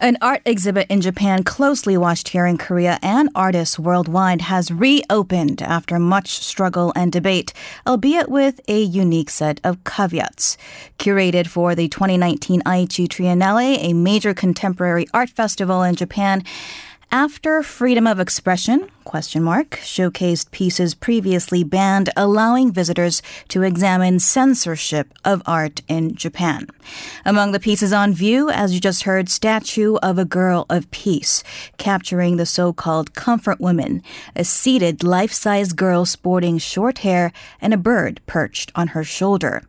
An art exhibit in Japan, closely watched here in Korea and artists worldwide, has reopened after much struggle and debate, albeit with a unique set of caveats. Curated for the 2019 Aichi Triennale, a major contemporary art festival in Japan, after freedom of expression, question mark, showcased pieces previously banned, allowing visitors to examine censorship of art in Japan. Among the pieces on view, as you just heard, statue of a girl of peace, capturing the so-called comfort woman, a seated life-size girl sporting short hair and a bird perched on her shoulder.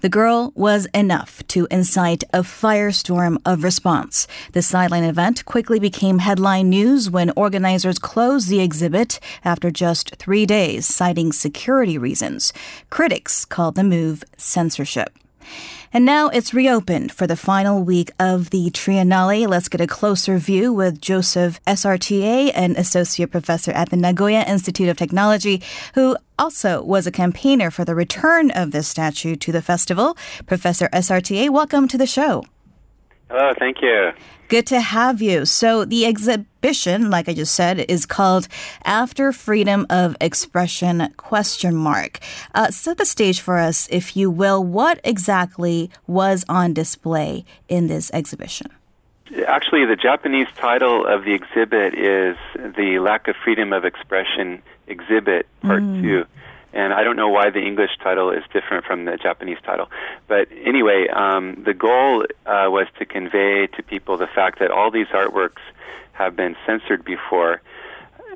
The girl was enough to incite a firestorm of response. The sideline event quickly became headline news when organizers closed the exhibit exhibit after just three days, citing security reasons. Critics called the move censorship. And now it's reopened for the final week of the Triennale. Let's get a closer view with Joseph Essertier, an associate professor at the Nagoya Institute of Technology, who also was a campaigner for the return of this statue to the festival. Professor Essertier, welcome to the show. Hello, thank you. Good to have you. So the exhibition, like I just said, is called After Freedom of Expression question mark. Uh, set the stage for us, if you will. What exactly was on display in this exhibition? Actually, the Japanese title of the exhibit is the Lack of Freedom of Expression Exhibit Part mm. 2 and I don't know why the English title is different from the Japanese title. But anyway, um, the goal uh, was to convey to people the fact that all these artworks have been censored before,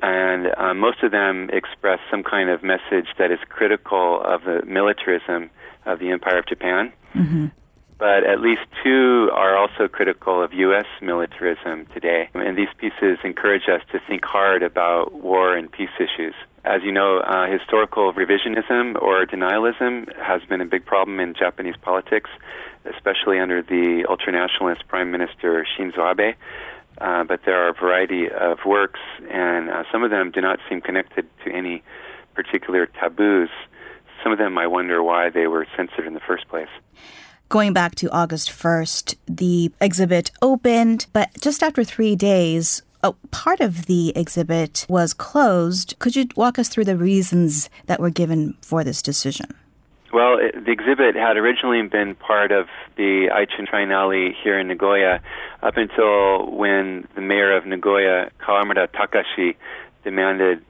and uh, most of them express some kind of message that is critical of the militarism of the Empire of Japan. Mm-hmm. But at least two are also critical of U.S. militarism today. And these pieces encourage us to think hard about war and peace issues. As you know, uh, historical revisionism or denialism has been a big problem in Japanese politics, especially under the ultranationalist Prime Minister Shinzo Abe. Uh, but there are a variety of works, and uh, some of them do not seem connected to any particular taboos. Some of them I wonder why they were censored in the first place. Going back to August 1st, the exhibit opened, but just after three days, a part of the exhibit was closed. Could you walk us through the reasons that were given for this decision? Well, it, the exhibit had originally been part of the Aichi Triennale here in Nagoya up until when the mayor of Nagoya, Kawamura Takashi, demanded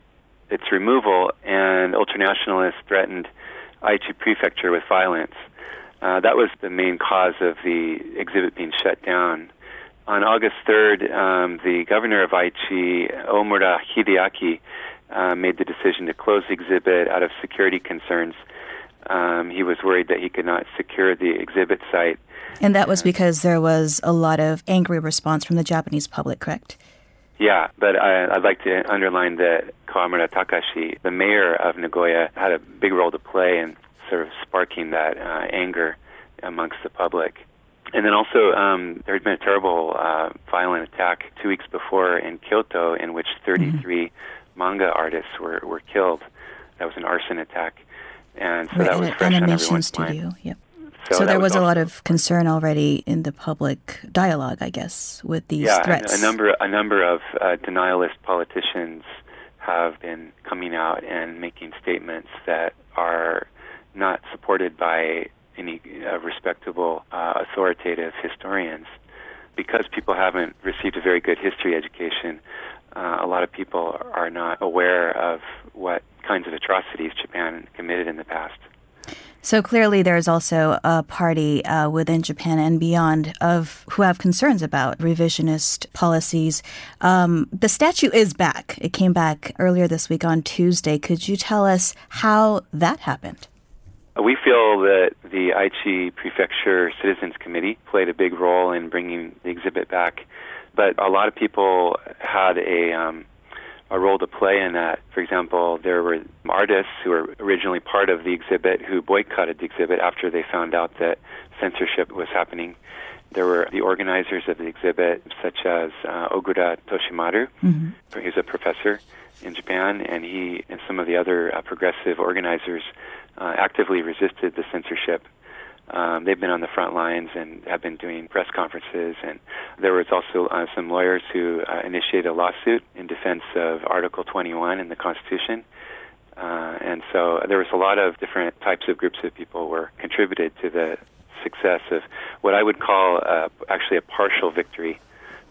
its removal and ultranationalists threatened Aichi Prefecture with violence. Uh, that was the main cause of the exhibit being shut down on August 3rd, um, the governor of Aichi, Omura Hideaki, uh, made the decision to close the exhibit out of security concerns. Um, he was worried that he could not secure the exhibit site. And that was because there was a lot of angry response from the Japanese public, correct? Yeah, but I, would like to underline that Kawamura Takashi, the mayor of Nagoya, had a big role to play in sort of sparking that uh, anger amongst the public. And then also, um, there had been a terrible uh, violent attack two weeks before in Kyoto, in which 33 mm-hmm. manga artists were, were killed. That was an arson attack, and so right, that was fresh on everyone's studio. mind. Yep. So, so there was, was a lot of concern already in the public dialogue, I guess, with these yeah, threats. a number a number of uh, denialist politicians have been coming out and making statements that are not supported by any uh, respectable uh, authoritative historians. Because people haven't received a very good history education, uh, a lot of people are not aware of what kinds of atrocities Japan committed in the past. So clearly, there's also a party uh, within Japan and beyond of who have concerns about revisionist policies. Um, the statue is back. It came back earlier this week on Tuesday. Could you tell us how that happened? We feel that the Aichi Prefecture Citizens Committee played a big role in bringing the exhibit back, but a lot of people had a um, a role to play in that. For example, there were artists who were originally part of the exhibit who boycotted the exhibit after they found out that censorship was happening. There were the organizers of the exhibit, such as uh, Ogura Toshimaru, mm-hmm. who's a professor in Japan, and he and some of the other uh, progressive organizers uh, actively resisted the censorship Um, they've been on the front lines and have been doing press conferences. And there was also uh, some lawyers who uh, initiated a lawsuit in defense of Article 21 in the Constitution. Uh, and so there was a lot of different types of groups of people were contributed to the success of what I would call uh, actually a partial victory,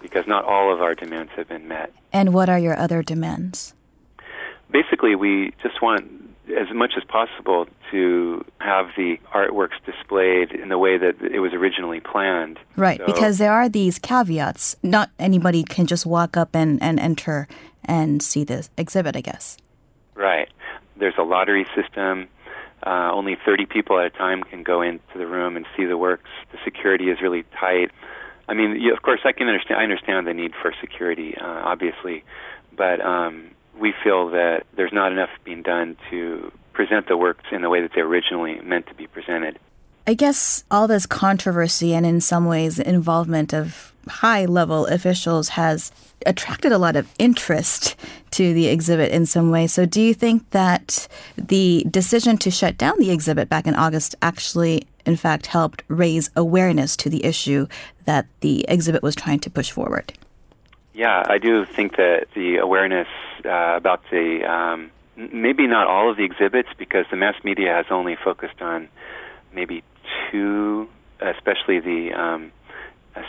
because not all of our demands have been met. And what are your other demands? Basically, we just want as much as possible to have the artworks displayed in the way that it was originally planned. Right, so, because there are these caveats. Not anybody can just walk up and, and enter and see this exhibit, I guess. Right. There's a lottery system. Uh, only 30 people at a time can go into the room and see the works. The security is really tight. I mean, you, of course, I can understand. I understand the need for security, uh, obviously, but um, we feel that there's not enough being done to present the works in the way that they originally meant to be presented. I guess all this controversy and, in some ways, involvement of high level officials has attracted a lot of interest to the exhibit in some way. So, do you think that the decision to shut down the exhibit back in August actually, in fact, helped raise awareness to the issue that the exhibit was trying to push forward? Yeah, I do think that the awareness uh, about the um, maybe not all of the exhibits because the mass media has only focused on maybe two, especially the um,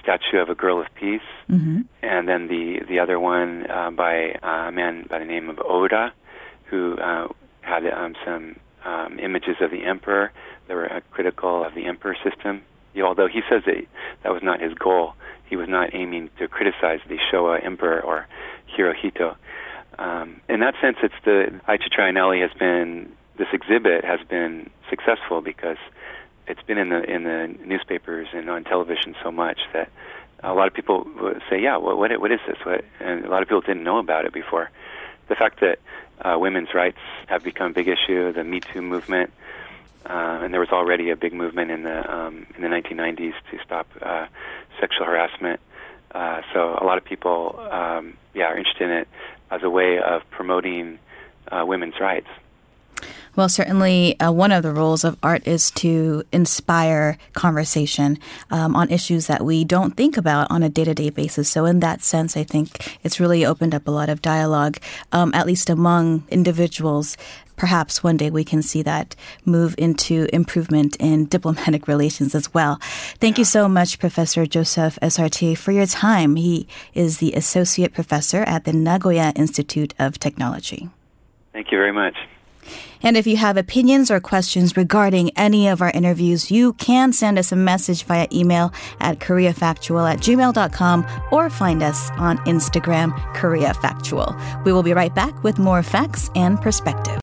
statue of a girl of peace, mm-hmm. and then the the other one uh, by a man by the name of Oda, who uh, had um, some um, images of the emperor that were uh, critical of the emperor system. although he says that that was not his goal, he was not aiming to criticize the Showa emperor or Hirohito. Um, in that sense, it's the Aichi Triennale has been this exhibit has been successful because it's been in the in the newspapers and on television so much that a lot of people say, "Yeah, what what, what is this?" What, and a lot of people didn't know about it before. The fact that uh, women's rights have become a big issue, the Me Too movement, uh, and there was already a big movement in the um, in the 1990s to stop uh, sexual harassment. Uh, so a lot of people, um, yeah, are interested in it as a way of promoting uh, women's rights. Well, certainly uh, one of the roles of art is to inspire conversation um, on issues that we don't think about on a day to day basis. So, in that sense, I think it's really opened up a lot of dialogue, um, at least among individuals. Perhaps one day we can see that move into improvement in diplomatic relations as well. Thank you so much, Professor Joseph Essertier, for your time. He is the Associate Professor at the Nagoya Institute of Technology. Thank you very much. And if you have opinions or questions regarding any of our interviews, you can send us a message via email at koreafactual at gmail.com or find us on Instagram, Korea Factual. We will be right back with more facts and perspective.